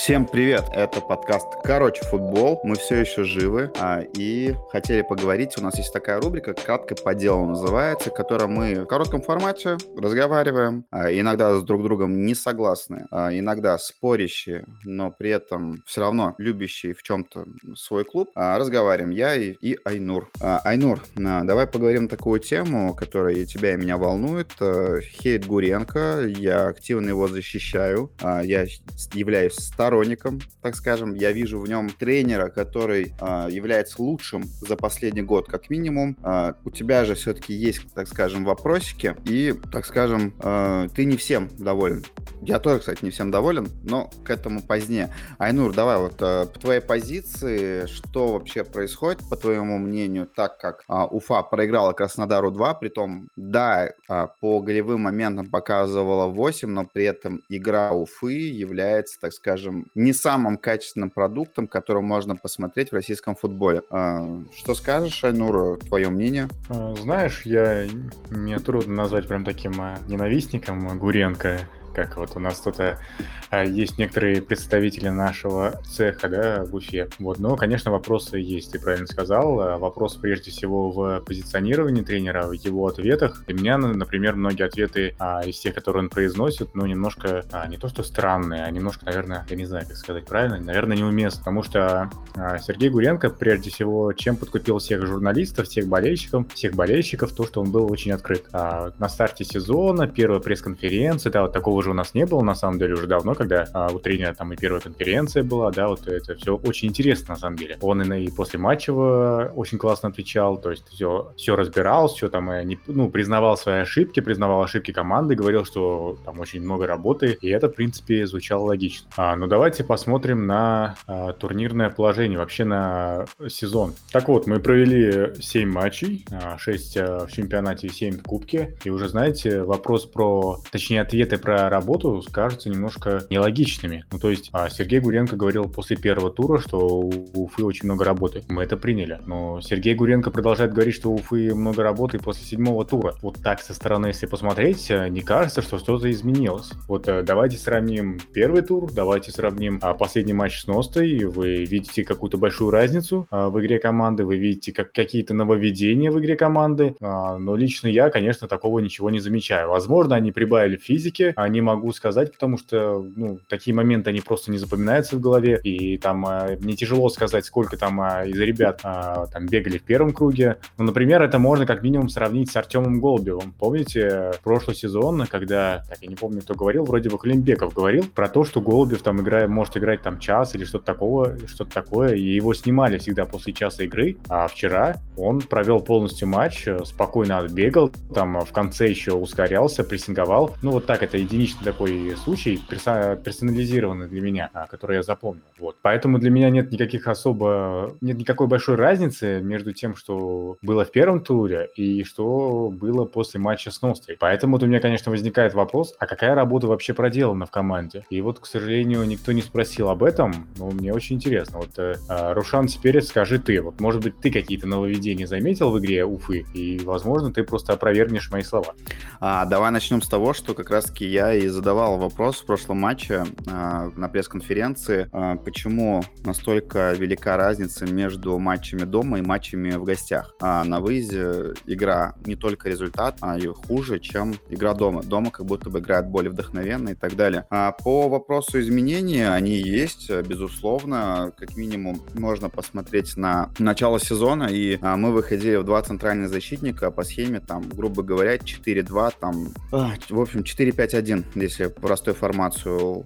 Всем привет! Это подкаст «Короче, футбол». Мы все еще живы а, и хотели поговорить. У нас есть такая рубрика «Кратко по делу» называется, которая мы в коротком формате разговариваем, а, иногда с друг другом не согласны, а, иногда спорящие, но при этом все равно любящие в чем-то свой клуб. А, разговариваем я и, и Айнур. А, Айнур, а, давай поговорим такую тему, которая и тебя, и меня волнует. А, Хейт Гуренко, я активно его защищаю. А, я являюсь сторонником, так скажем. Я вижу в нем тренера, который э, является лучшим за последний год, как минимум. Э, у тебя же все-таки есть, так скажем, вопросики, и, так скажем, э, ты не всем доволен. Я тоже, кстати, не всем доволен, но к этому позднее. Айнур, давай вот э, по твоей позиции, что вообще происходит, по твоему мнению, так как э, Уфа проиграла Краснодару 2, при том, да, э, по голевым моментам показывала 8, но при этом игра Уфы является, так скажем, не самым качественным продуктом, который можно посмотреть в российском футболе. А, что скажешь, Айнур, твое мнение? А, знаешь, я мне трудно назвать прям таким а, ненавистником Гуренко как вот у нас тут а, есть некоторые представители нашего цеха, да, в Уфе. Вот, но, конечно, вопросы есть, ты правильно сказал. Вопрос прежде всего в позиционировании тренера, в его ответах. Для меня, например, многие ответы а, из тех, которые он произносит, ну, немножко а, не то что странные, а немножко, наверное, я не знаю, как сказать правильно, наверное, неуместно, потому что а, Сергей Гуренко, прежде всего, чем подкупил всех журналистов, всех болельщиков, всех болельщиков, то, что он был очень открыт. А, на старте сезона, первая пресс-конференция, да, вот такого у нас не было, на самом деле, уже давно, когда а, у тренера там и первая конференция была, да, вот это все очень интересно, на самом деле. Он и, и после матчевого очень классно отвечал, то есть все, все разбирал, все там, и не, ну, признавал свои ошибки, признавал ошибки команды, говорил, что там очень много работы, и это, в принципе, звучало логично. А, ну, давайте посмотрим на а, турнирное положение, вообще на сезон. Так вот, мы провели 7 матчей, 6 а, в чемпионате, 7 в кубке, и уже, знаете, вопрос про, точнее, ответы про работу кажутся немножко нелогичными. Ну, то есть а, Сергей Гуренко говорил после первого тура, что у Уфы очень много работы. Мы это приняли. Но Сергей Гуренко продолжает говорить, что у Уфы много работы после седьмого тура. Вот так со стороны, если посмотреть, э, не кажется, что что-то изменилось. Вот э, давайте сравним первый тур, давайте сравним а, последний матч с Ностой. Вы видите какую-то большую разницу а, в игре команды, вы видите как, какие-то нововведения в игре команды. Но лично я, конечно, такого ничего не замечаю. Возможно, они прибавили в физике, они могу сказать, потому что, ну, такие моменты, они просто не запоминаются в голове, и там э, мне тяжело сказать, сколько там э, из ребят э, там бегали в первом круге. Ну, например, это можно как минимум сравнить с Артемом Голубевым. Помните, прошлый сезон, когда, так, я не помню, кто говорил, вроде бы Климбеков говорил про то, что Голубев там играет, может играть там час или что-то такого, что-то такое, и его снимали всегда после часа игры, а вчера он провел полностью матч, спокойно отбегал, там в конце еще ускорялся, прессинговал. Ну, вот так это единичный такой случай, персонализированный для меня, а, который я запомнил. Вот. Поэтому для меня нет никаких особо, нет никакой большой разницы между тем, что было в первом туре и что было после матча с Нострой. Поэтому у меня, конечно, возникает вопрос, а какая работа вообще проделана в команде? И вот, к сожалению, никто не спросил об этом, но мне очень интересно. Вот, э, а, Рушан, теперь скажи ты, вот, может быть, ты какие-то нововведения заметил в игре Уфы, и, возможно, ты просто опровергнешь мои слова. А, давай начнем с того, что как раз-таки я и задавал вопрос в прошлом матче э, на пресс-конференции, э, почему настолько велика разница между матчами дома и матчами в гостях. А на выезде игра не только результат, а и хуже, чем игра дома. Дома как будто бы играет более вдохновенно и так далее. А по вопросу изменений, они есть, безусловно. Как минимум можно посмотреть на начало сезона, и а, мы выходили в два центральных защитника по схеме, там, грубо говоря, 4-2, там, в общем, 4-5-1, если простую формацию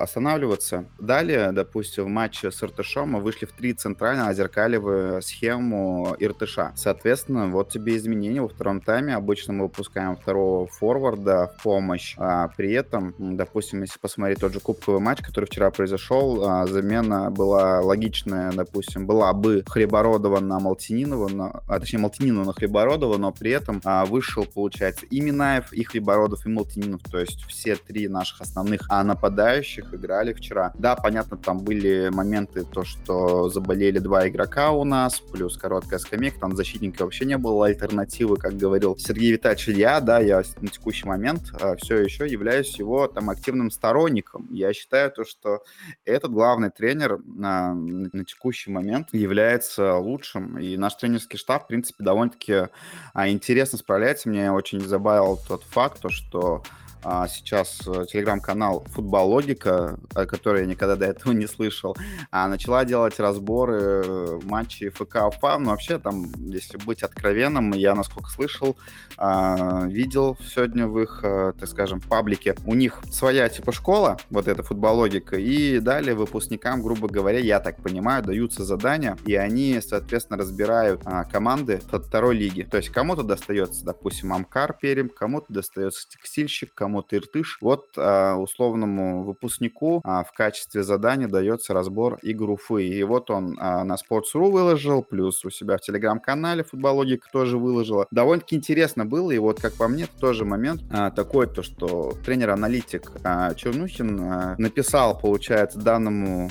останавливаться. Далее, допустим, в матче с Иртышом мы вышли в три центрально озеркаливая схему Иртыша. Соответственно, вот тебе изменения во втором тайме. Обычно мы выпускаем второго форварда в помощь. А при этом, допустим, если посмотреть тот же кубковый матч, который вчера произошел, а, замена была логичная, допустим, была бы Хлебородова на Малтининова, на, а точнее Малтининова на Хлебородова, но при этом а, вышел, получается, и Минаев, и Хлебородов, и Малтининов. То есть все три наших основных а, нападающих играли вчера. Да, понятно, там были моменты, то, что заболели два игрока у нас, плюс короткая скамейка, там защитника вообще не было альтернативы, как говорил Сергей Витальевич Илья, да, я на текущий момент а, все еще являюсь его там активным сторонником. Я считаю то, что этот главный тренер а, на текущий момент является лучшим, и наш тренерский штаб, в принципе, довольно-таки а, интересно справляется. Мне очень забавил тот факт, то, что а, сейчас э, телеграм-канал «Футбол Логика», который я никогда до этого не слышал, а начала делать разборы э, матчей ФК Уфа. Ну, вообще, там, если быть откровенным, я, насколько слышал, а, видел сегодня в их, э, так скажем, паблике. У них своя типа школа, вот эта «Футбол Логика», и далее выпускникам, грубо говоря, я так понимаю, даются задания, и они, соответственно, разбирают а, команды второй лиги. То есть кому-то достается, допустим, Амкар Перим, кому-то достается текстильщик, кому кому-то Иртыш. Вот а, условному выпускнику а, в качестве задания дается разбор игр Уфы. И вот он а, на Sports.ru выложил, плюс у себя в телеграм-канале Футбологика тоже выложила. Довольно-таки интересно было, и вот как по мне, тоже момент а, такой, то что тренер-аналитик а, Чернухин а, написал, получается, данному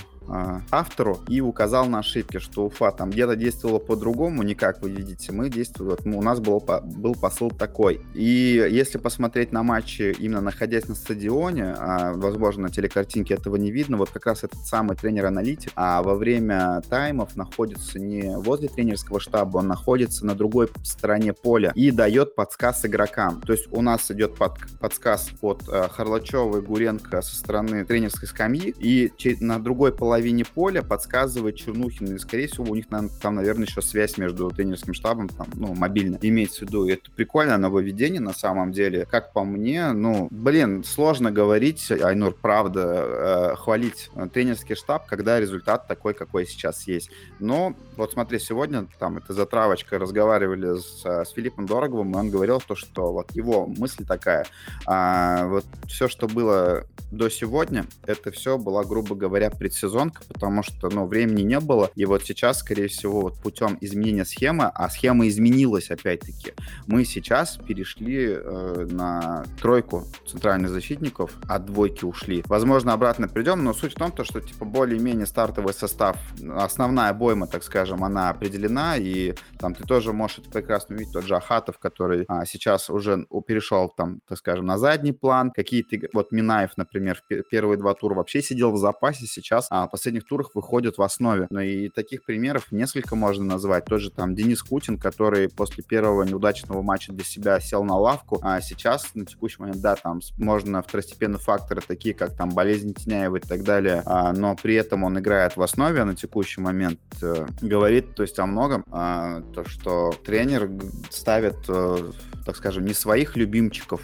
автору и указал на ошибки, что Уфа там где-то действовала по-другому, не как вы видите, мы действовали, вот, у нас был, был посыл такой. И если посмотреть на матчи, именно находясь на стадионе, а, возможно, на телекартинке этого не видно, вот как раз этот самый тренер-аналитик, а во время таймов находится не возле тренерского штаба, он находится на другой стороне поля и дает подсказ игрокам. То есть у нас идет под, подсказ от э, Харлачева и Гуренко со стороны тренерской скамьи, и на другой половине половине поля подсказывает Чернухин, и, скорее всего, у них там, там, наверное, еще связь между тренерским штабом, там, ну, мобильно, имеется в виду. И это прикольное нововведение, на самом деле. Как по мне, ну, блин, сложно говорить, Айнур, правда, э, хвалить тренерский штаб, когда результат такой, какой сейчас есть. Но, вот смотри, сегодня, там, это затравочка, разговаривали с, с Филиппом Дороговым, и он говорил то, что вот его мысль такая, а, вот все, что было до сегодня, это все была, грубо говоря, предсезон гонка, потому что, ну, времени не было. И вот сейчас, скорее всего, вот путем изменения схемы, а схема изменилась опять-таки, мы сейчас перешли э, на тройку центральных защитников, от двойки ушли. Возможно, обратно придем, но суть в том, то, что, типа, более-менее стартовый состав, основная бойма, так скажем, она определена, и там ты тоже можешь прекрасно увидеть, тот же Ахатов, который а, сейчас уже перешел, там, так скажем, на задний план, какие-то, вот Минаев, например, в первые два тура вообще сидел в запасе, сейчас а, последних турах выходят в основе. Но и таких примеров несколько можно назвать. Тоже там Денис Кутин, который после первого неудачного матча для себя сел на лавку, а сейчас на текущий момент, да, там можно второстепенные факторы, такие как там болезнь Теняева и так далее, а, но при этом он играет в основе на текущий момент, э, говорит, то есть о многом, а, то, что тренер ставит, э, так скажем, не своих любимчиков,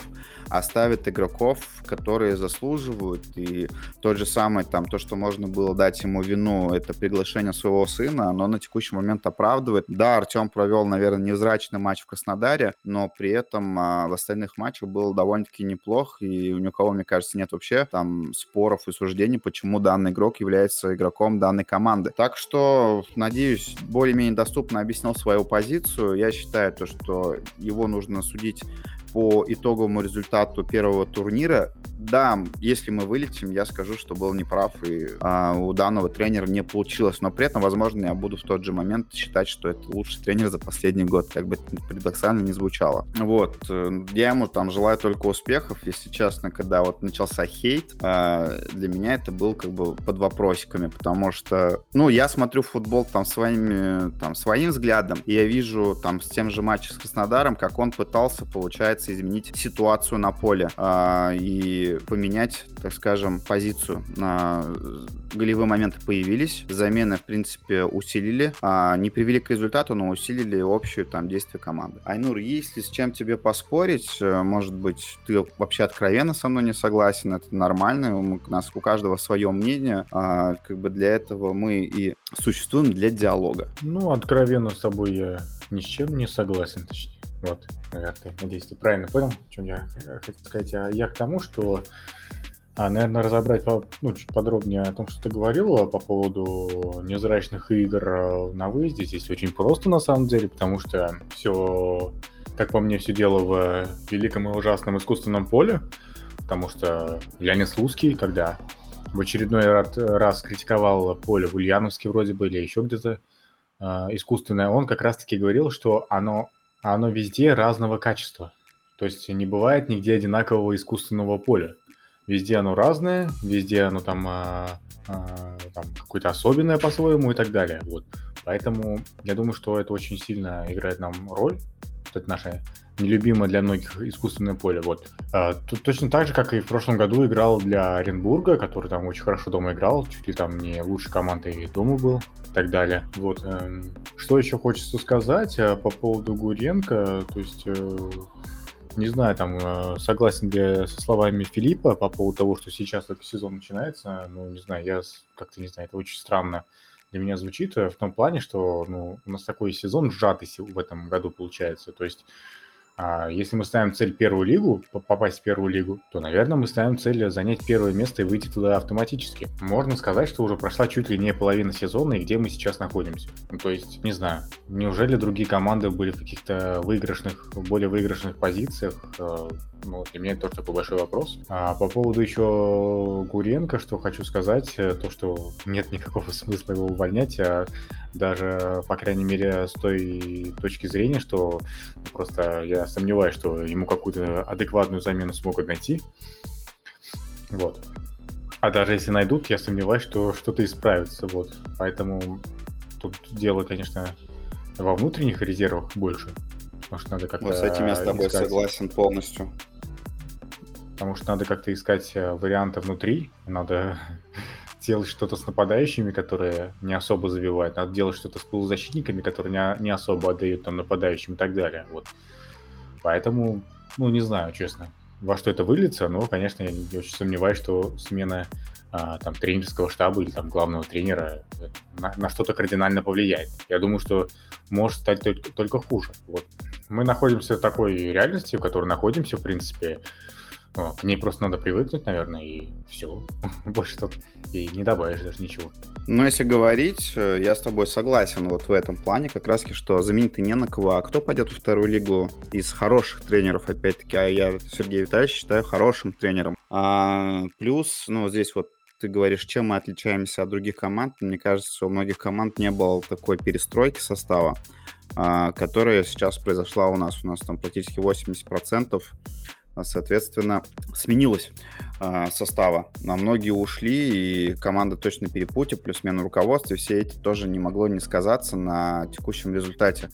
оставит игроков, которые заслуживают. И тот же самый, там, то, что можно было дать ему вину, это приглашение своего сына, оно на текущий момент оправдывает. Да, Артем провел, наверное, невзрачный матч в Краснодаре, но при этом а, в остальных матчах был довольно-таки неплох, и у кого, мне кажется, нет вообще там споров и суждений, почему данный игрок является игроком данной команды. Так что, надеюсь, более-менее доступно объяснил свою позицию. Я считаю то, что его нужно судить по итоговому результату первого турнира, да, если мы вылетим, я скажу, что был неправ, и а, у данного тренера не получилось. Но при этом, возможно, я буду в тот же момент считать, что это лучший тренер за последний год, как бы парадоксально не звучало. Вот. Э, я ему там желаю только успехов. Если честно, когда вот начался хейт, а, для меня это был как бы под вопросиками, потому что, ну, я смотрю футбол там своими, там, своим взглядом, и я вижу там с тем же матчем с Краснодаром, как он пытался, получается, пытается изменить ситуацию на поле а, и поменять, так скажем, позицию. А, голевые моменты появились, замены, в принципе, усилили, а, не привели к результату, но усилили общую там действие команды. Айнур, если с чем тебе поспорить, э, может быть, ты вообще откровенно со мной не согласен, это нормально, у нас у каждого свое мнение, а, как бы для этого мы и существуем для диалога. Ну, откровенно с тобой я ни с чем не согласен, точнее. Вот, наверное, надеюсь, ты правильно понял, о чем я хотел сказать. А я к тому, что, а, наверное, разобрать ну, чуть подробнее о том, что ты говорил по поводу незрачных игр а, на выезде. Здесь очень просто, на самом деле, потому что все, как по мне, все дело в великом и ужасном искусственном поле. потому что Леонид Слуцкий, когда в очередной раз критиковал поле в Ульяновске вроде бы или еще где-то э, искусственное, он как раз-таки говорил, что оно, оно везде разного качества. То есть не бывает нигде одинакового искусственного поля. Везде оно разное, везде оно там, э, э, там какое-то особенное по-своему и так далее. Вот. Поэтому я думаю, что это очень сильно играет нам роль. Это наша нелюбимое для многих искусственное поле. Вот. А, тут точно так же, как и в прошлом году играл для Оренбурга, который там очень хорошо дома играл, чуть ли там не лучшей командой дома был и так далее. Вот. Эм, что еще хочется сказать э, по поводу Гуренко, то есть э, не знаю, там, э, согласен ли со словами Филиппа по поводу того, что сейчас только сезон начинается, ну, не знаю, я как-то, не знаю, это очень странно для меня звучит в том плане, что ну, у нас такой сезон сжатый в этом году получается. То есть а если мы ставим цель первую лигу, попасть в первую лигу, то, наверное, мы ставим цель занять первое место и выйти туда автоматически. Можно сказать, что уже прошла чуть ли не половина сезона, и где мы сейчас находимся. Ну, то есть, не знаю, неужели другие команды были в каких-то выигрышных, более выигрышных позициях? Э, ну, для меня это тоже такой большой вопрос. А по поводу еще Гуренко, что хочу сказать, э, то, что нет никакого смысла его увольнять, а даже, по крайней мере, с той точки зрения, что просто я сомневаюсь, что ему какую-то адекватную замену смогут найти. Вот. А даже если найдут, я сомневаюсь, что что-то исправится. Вот. Поэтому тут дело, конечно, во внутренних резервах больше. Потому что надо как-то Вот с этим я с тобой искать. согласен полностью. Потому что надо как-то искать э, варианты внутри. Надо делать что-то с нападающими, которые не особо забивают, надо делать что-то с полузащитниками, которые не, не особо отдают там нападающим и так далее. Вот. Поэтому, ну, не знаю, честно, во что это выльется, но, конечно, я очень сомневаюсь, что смена а, там тренерского штаба или там главного тренера на, на что-то кардинально повлияет. Я думаю, что может стать только, только хуже. Вот. Мы находимся в такой реальности, в которой находимся, в принципе, к ней просто надо привыкнуть, наверное, и все. Больше тут и не добавишь даже ничего. Ну, если говорить, э, я с тобой согласен вот в этом плане, как раз что заменить не на кого. А кто пойдет в вторую лигу из хороших тренеров, опять-таки, а я Сергей Витальевич считаю хорошим тренером. А, плюс, ну, здесь вот ты говоришь, чем мы отличаемся от других команд. Мне кажется, у многих команд не было такой перестройки состава, а, которая сейчас произошла у нас. У нас там практически 80% а, соответственно, сменилось э, состава. На многие ушли, и команда точно перепутье, плюс смена руководства, все эти тоже не могло не сказаться на текущем результате.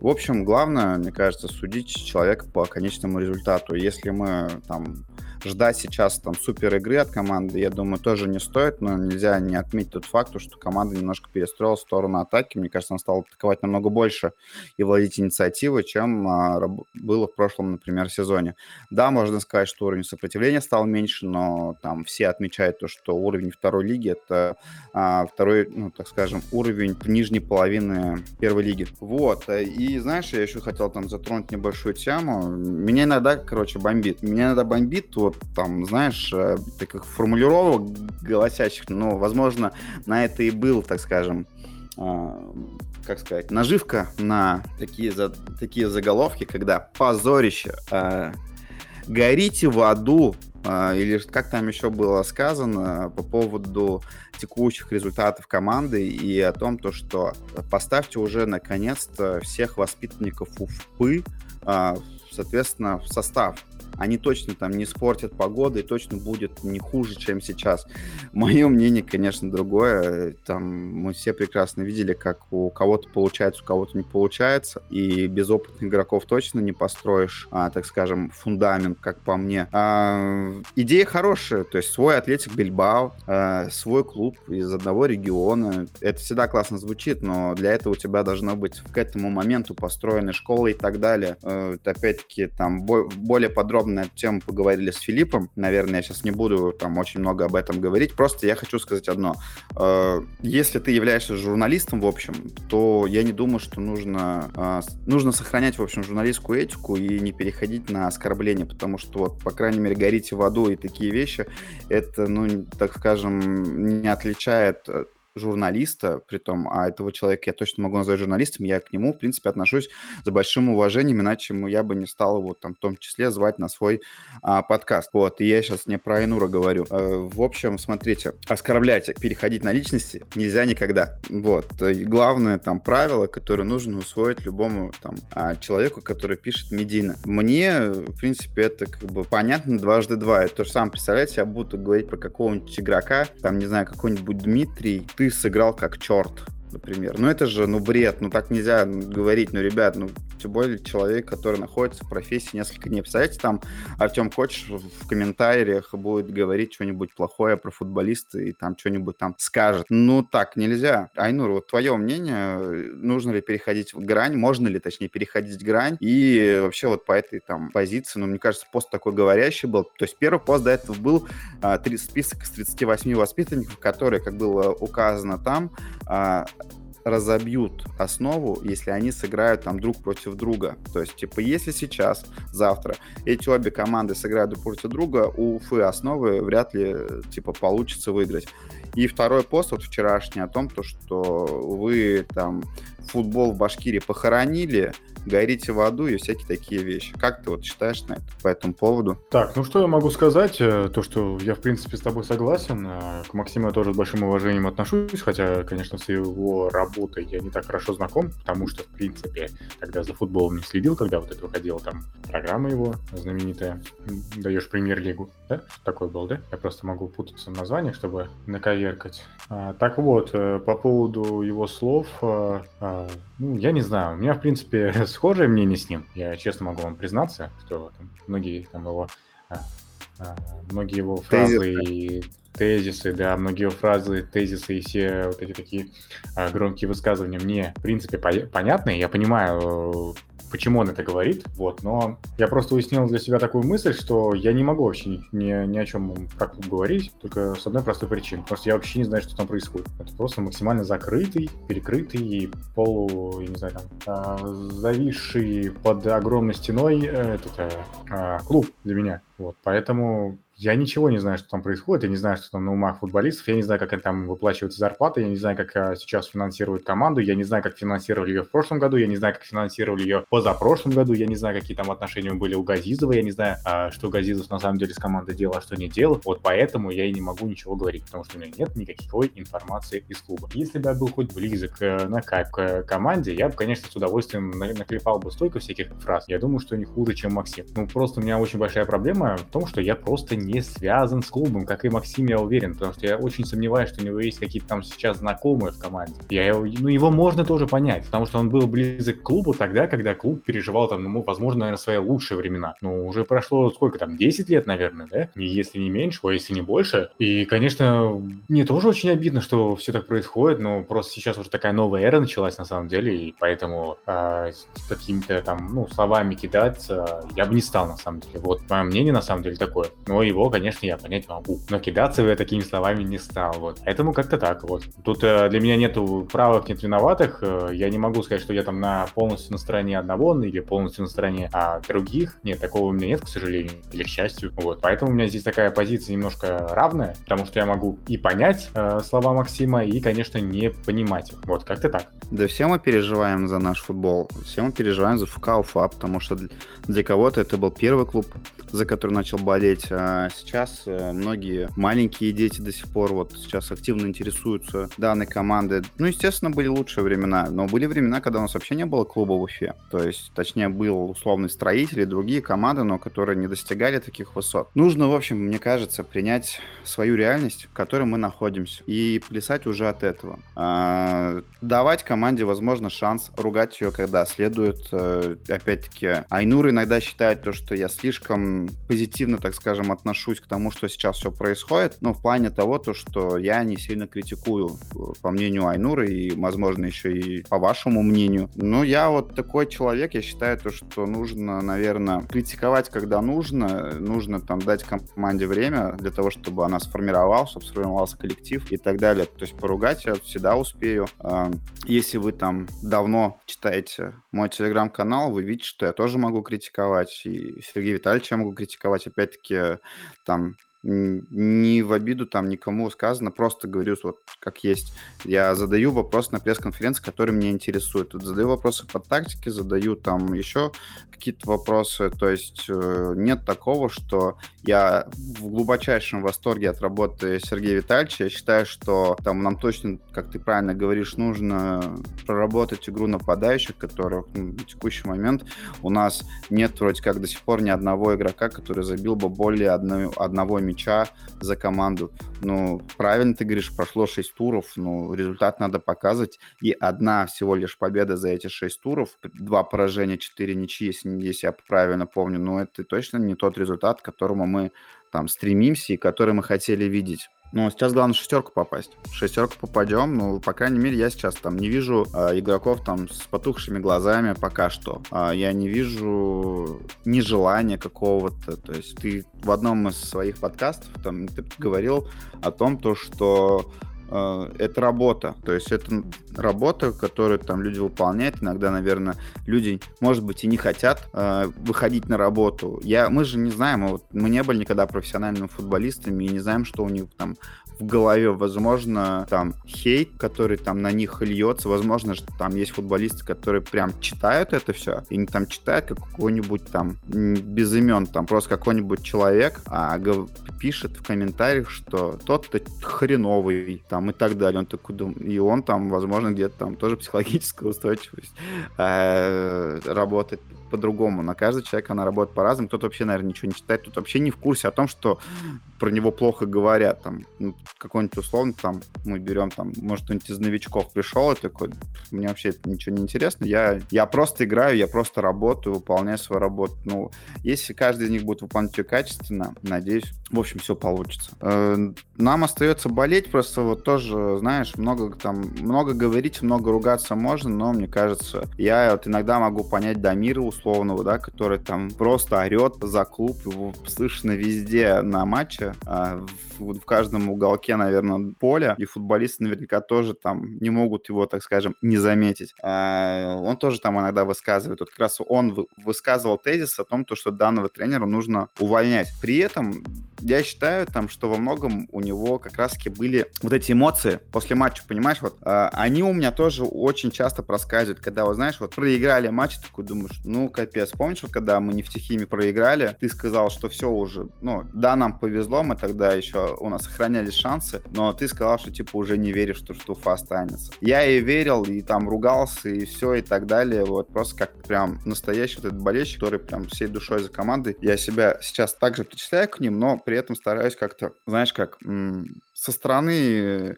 В общем, главное, мне кажется, судить человека по конечному результату. Если мы там ждать сейчас там супер игры от команды, я думаю, тоже не стоит, но нельзя не отметить тот факт, что команда немножко перестроила сторону атаки. Мне кажется, она стала атаковать намного больше и владеть инициативой, чем а, было в прошлом, например, сезоне. Да, можно сказать, что уровень сопротивления стал меньше, но там все отмечают то, что уровень второй лиги это а, второй, ну, так скажем, уровень нижней половины первой лиги. Вот. И знаешь, я еще хотел там затронуть небольшую тему. Меня иногда, короче, бомбит. Меня иногда бомбит вот там, знаешь, э, таких формулировок голосящих, но, возможно, на это и был, так скажем, э, как сказать, наживка на такие, за, такие заголовки, когда позорище, э, горите в аду, или как там еще было сказано по поводу текущих результатов команды и о том, то, что поставьте уже наконец-то всех воспитанников УФПы, соответственно, в состав они точно там не испортят погоды и точно будет не хуже, чем сейчас. Мое мнение, конечно, другое. Там мы все прекрасно видели, как у кого-то получается, у кого-то не получается. И без опытных игроков точно не построишь, а, так скажем, фундамент, как по мне. А, идея хорошая, то есть свой Атлетик Бильбао, а, свой клуб из одного региона. Это всегда классно звучит, но для этого у тебя должно быть к этому моменту построены школы и так далее. А, опять-таки, там более подробно эту тему поговорили с Филиппом. Наверное, я сейчас не буду там очень много об этом говорить. Просто я хочу сказать одно. Э, если ты являешься журналистом, в общем, то я не думаю, что нужно, э, нужно сохранять, в общем, журналистскую этику и не переходить на оскорбление, потому что, вот, по крайней мере, горите в аду и такие вещи, это, ну, так скажем, не отличает э, журналиста, при том, а этого человека я точно могу назвать журналистом, я к нему, в принципе, отношусь с большим уважением, иначе я бы не стал его там в том числе звать на свой а, подкаст. Вот, и я сейчас не про Айнура говорю. А, в общем, смотрите, оскорблять, переходить на личности нельзя никогда. Вот. И главное там правило, которое нужно усвоить любому там а, человеку, который пишет медийно. Мне, в принципе, это как бы понятно дважды два. Это то же самое, представляете, я буду говорить про какого-нибудь игрока, там, не знаю, какой-нибудь Дмитрий, ты сыграл как черт например. Ну это же, ну бред, ну так нельзя говорить, ну ребят, ну тем более человек, который находится в профессии несколько дней. Представляете, там Артем Коч в комментариях будет говорить что-нибудь плохое про футболиста и там что-нибудь там скажет. Ну так нельзя. Айнур, вот твое мнение, нужно ли переходить в грань, можно ли, точнее, переходить грань и вообще вот по этой там позиции, ну мне кажется, пост такой говорящий был. То есть первый пост до этого был а, три, список из 38 воспитанников, которые, как было указано там, а, разобьют основу, если они сыграют там друг против друга. То есть, типа, если сейчас, завтра эти обе команды сыграют друг против друга, у Уфы основы вряд ли, типа, получится выиграть. И второй пост, вот вчерашний, о том, то, что вы там футбол в Башкирии похоронили, горите в аду и всякие такие вещи. Как ты вот считаешь на это, по этому поводу? Так, ну что я могу сказать? Э, то, что я, в принципе, с тобой согласен. Э, к Максиму я тоже с большим уважением отношусь, хотя, конечно, с его работой я не так хорошо знаком, потому что, в принципе, когда за футболом не следил, когда вот это выходила там программа его знаменитая «Даешь премьер-лигу», да? Такой был, да? Я просто могу путаться в названиях, чтобы наковеркать. А, так вот, э, по поводу его слов, а, ну, я не знаю, у меня, в принципе, схожее мнение с ним. Я честно могу вам признаться, что там, многие там его а, а, многие его фразы тезисы. и тезисы, да, многие его фразы, тезисы и все вот эти такие а, громкие высказывания мне, в принципе, по- понятны. Я понимаю, почему он это говорит, вот, но я просто уяснил для себя такую мысль, что я не могу вообще ни, ни, ни о чем про клуб говорить, только с одной простой причины, потому что я вообще не знаю, что там происходит. Это просто максимально закрытый, перекрытый и полу, я не знаю, там, а, зависший под огромной стеной э, этот а, клуб для меня. Вот, поэтому я ничего не знаю, что там происходит, я не знаю, что там на умах футболистов, я не знаю, как там выплачиваются зарплаты, я не знаю, как а, сейчас финансируют команду, я не знаю, как финансировали ее в прошлом году, я не знаю, как финансировали ее позапрошлом году, я не знаю, какие там отношения были у Газизова, я не знаю, а, что Газизов на самом деле с командой делал, а что не делал, вот поэтому я и не могу ничего говорить, потому что у меня нет никакой информации из клуба. Если бы я был хоть близок э, на кайп к команде, я бы, конечно, с удовольствием наклепал бы столько всяких фраз. Я думаю, что не хуже, чем Максим. Ну, просто у меня очень большая проблема в том, что я просто не связан с клубом, как и Максим, я уверен, потому что я очень сомневаюсь, что у него есть какие-то там сейчас знакомые в команде. Я его, ну, его можно тоже понять, потому что он был близок к клубу тогда, когда клуб переживал там, ну, возможно, наверное, свои лучшие времена. Ну, уже прошло сколько там, 10 лет, наверное, да? Если не меньше, а если не больше. И, конечно, мне тоже очень обидно, что все так происходит, но просто сейчас уже такая новая эра началась на самом деле, и поэтому э, какими-то там, ну, словами кидаться я бы не стал на самом деле. Вот мое мнение на самом деле такое. Но его, конечно, я понять могу. Но кидаться я такими словами не стал. Вот. Поэтому как-то так вот. Тут э, для меня нету правых, нет виноватых. Э, я не могу сказать, что я там на полностью на стороне одного или полностью на стороне а, других. Нет, такого у меня нет, к сожалению, или к счастью. Вот. Поэтому у меня здесь такая позиция немножко равная, потому что я могу и понять э, слова Максима, и, конечно, не понимать их. Вот, как-то так. Да все мы переживаем за наш футбол. Все мы переживаем за ФК Уфа, потому что для кого-то это был первый клуб, за который начал болеть. А сейчас э, многие маленькие дети до сих пор вот сейчас активно интересуются данной командой. Ну, естественно, были лучшие времена, но были времена, когда у нас вообще не было клуба в Уфе. То есть, точнее, был условный строитель и другие команды, но которые не достигали таких высот. Нужно, в общем, мне кажется, принять свою реальность, в которой мы находимся, и плясать уже от этого. А, давать команде, возможно, шанс ругать ее, когда следует. Э, опять-таки, Айнур иногда считает то, что я слишком позитивно, так скажем, отношусь к тому, что сейчас все происходит, но в плане того, то, что я не сильно критикую, по мнению Айнура, и, возможно, еще и по вашему мнению. Но я вот такой человек, я считаю, то, что нужно, наверное, критиковать, когда нужно, нужно там дать команде время для того, чтобы она сформировалась, сформировался коллектив и так далее. То есть поругать я всегда успею. Если вы там давно читаете мой телеграм-канал, вы видите, что я тоже могу критиковать, и Сергея Витальевича я могу критиковать. Опять-таки, там не в обиду там никому сказано, просто говорю вот как есть. Я задаю вопрос на пресс-конференции, который меня интересует. Вот задаю вопросы по тактике, задаю там еще какие-то вопросы. То есть э, нет такого, что я в глубочайшем восторге от работы Сергея Витальевича. Я считаю, что там нам точно, как ты правильно говоришь, нужно проработать игру нападающих, которых ну, в текущий момент у нас нет вроде как до сих пор ни одного игрока, который забил бы более одной, одного мяча за команду. Ну, правильно ты говоришь, прошло 6 туров, ну, результат надо показывать. И одна всего лишь победа за эти 6 туров, два поражения, 4 ничьи, если если я правильно помню, но это точно не тот результат, к которому мы там стремимся и который мы хотели видеть. Ну, сейчас главное шестерку попасть. Шестерку попадем, ну, по крайней мере, я сейчас там не вижу э, игроков там с потухшими глазами пока что. Э, я не вижу нежелания какого-то. То есть ты в одном из своих подкастов там ты говорил о том, то, что это работа. То есть это работа, которую там люди выполняют. Иногда, наверное, люди, может быть, и не хотят э, выходить на работу. Я, мы же не знаем, вот, мы не были никогда профессиональными футболистами и не знаем, что у них там в голове. Возможно, там хейт, который там на них льется. Возможно, что там есть футболисты, которые прям читают это все. И не там читают как какой-нибудь там без имен, там просто какой-нибудь человек а, пишет в комментариях, что тот-то хреновый, там и так далее. Он такой думает, и он там, возможно, где-то там тоже психологическая устойчивость э, работает по-другому. На каждый человек она работает по-разному. Кто-то вообще, наверное, ничего не читает, тут вообще не в курсе о том, что про него плохо говорят. Там, ну, какой-нибудь условно, там, мы берем, там, может, кто-нибудь из новичков пришел и такой, мне вообще это ничего не интересно, я, я просто играю, я просто работаю, выполняю свою работу. Ну, если каждый из них будет выполнять ее качественно, надеюсь, в общем, все получится. Э, нам остается болеть, просто вот тоже, знаешь, много там, много говорить, много ругаться можно, но мне кажется, я вот иногда могу понять Дамира условного, да, который там просто орет за клуб, его слышно везде на матче, а в, в каждом уголке, наверное, поля, и футболисты наверняка тоже там не могут его, так скажем, не заметить. А, он тоже там иногда высказывает, вот как раз он высказывал тезис о том, то, что данного тренера нужно увольнять. При этом я считаю там, что во многом у него как раз-таки были вот эти эмоции после матча, понимаешь, вот, э, они у меня тоже очень часто проскальзывают, когда, вот, знаешь, вот проиграли матч, такой думаешь, ну, капец, помнишь, вот, когда мы не в Нефтехиме проиграли, ты сказал, что все уже, ну, да, нам повезло, мы тогда еще, у нас сохранялись шансы, но ты сказал, что, типа, уже не веришь, что Штуфа останется. Я и верил, и там ругался, и все, и так далее, вот, просто как прям настоящий вот этот болельщик, который прям всей душой за командой. Я себя сейчас также причисляю к ним, но при этом стараюсь как-то, знаешь, как со стороны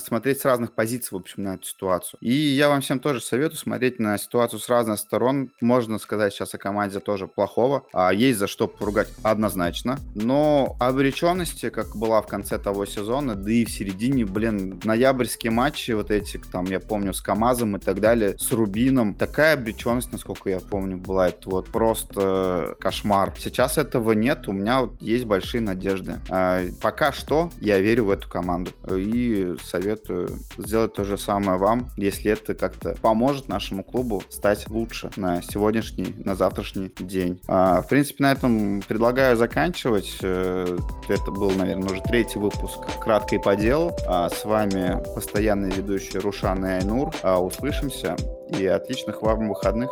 смотреть с разных позиций, в общем, на эту ситуацию. И я вам всем тоже советую смотреть на ситуацию с разных сторон. Можно сказать сейчас о команде тоже плохого. А есть за что поругать однозначно. Но обреченности, как была в конце того сезона, да и в середине, блин, ноябрьские матчи, вот эти, там, я помню, с КАМАЗом и так далее, с Рубином, такая обреченность, насколько я помню, была. Это вот просто кошмар. Сейчас этого нет, у меня вот есть большие надежды. А, пока что я верю в эту команду. И советую сделать то же самое вам, если это как-то поможет нашему клубу стать лучше на сегодняшний, на завтрашний день. А, в принципе, на этом предлагаю заканчивать. Э, это был, наверное, уже третий выпуск «Кратко и по делу». А с вами постоянный ведущий Рушан и Айнур. А, услышимся и отличных вам выходных.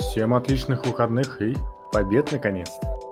Всем отличных выходных и побед наконец-то.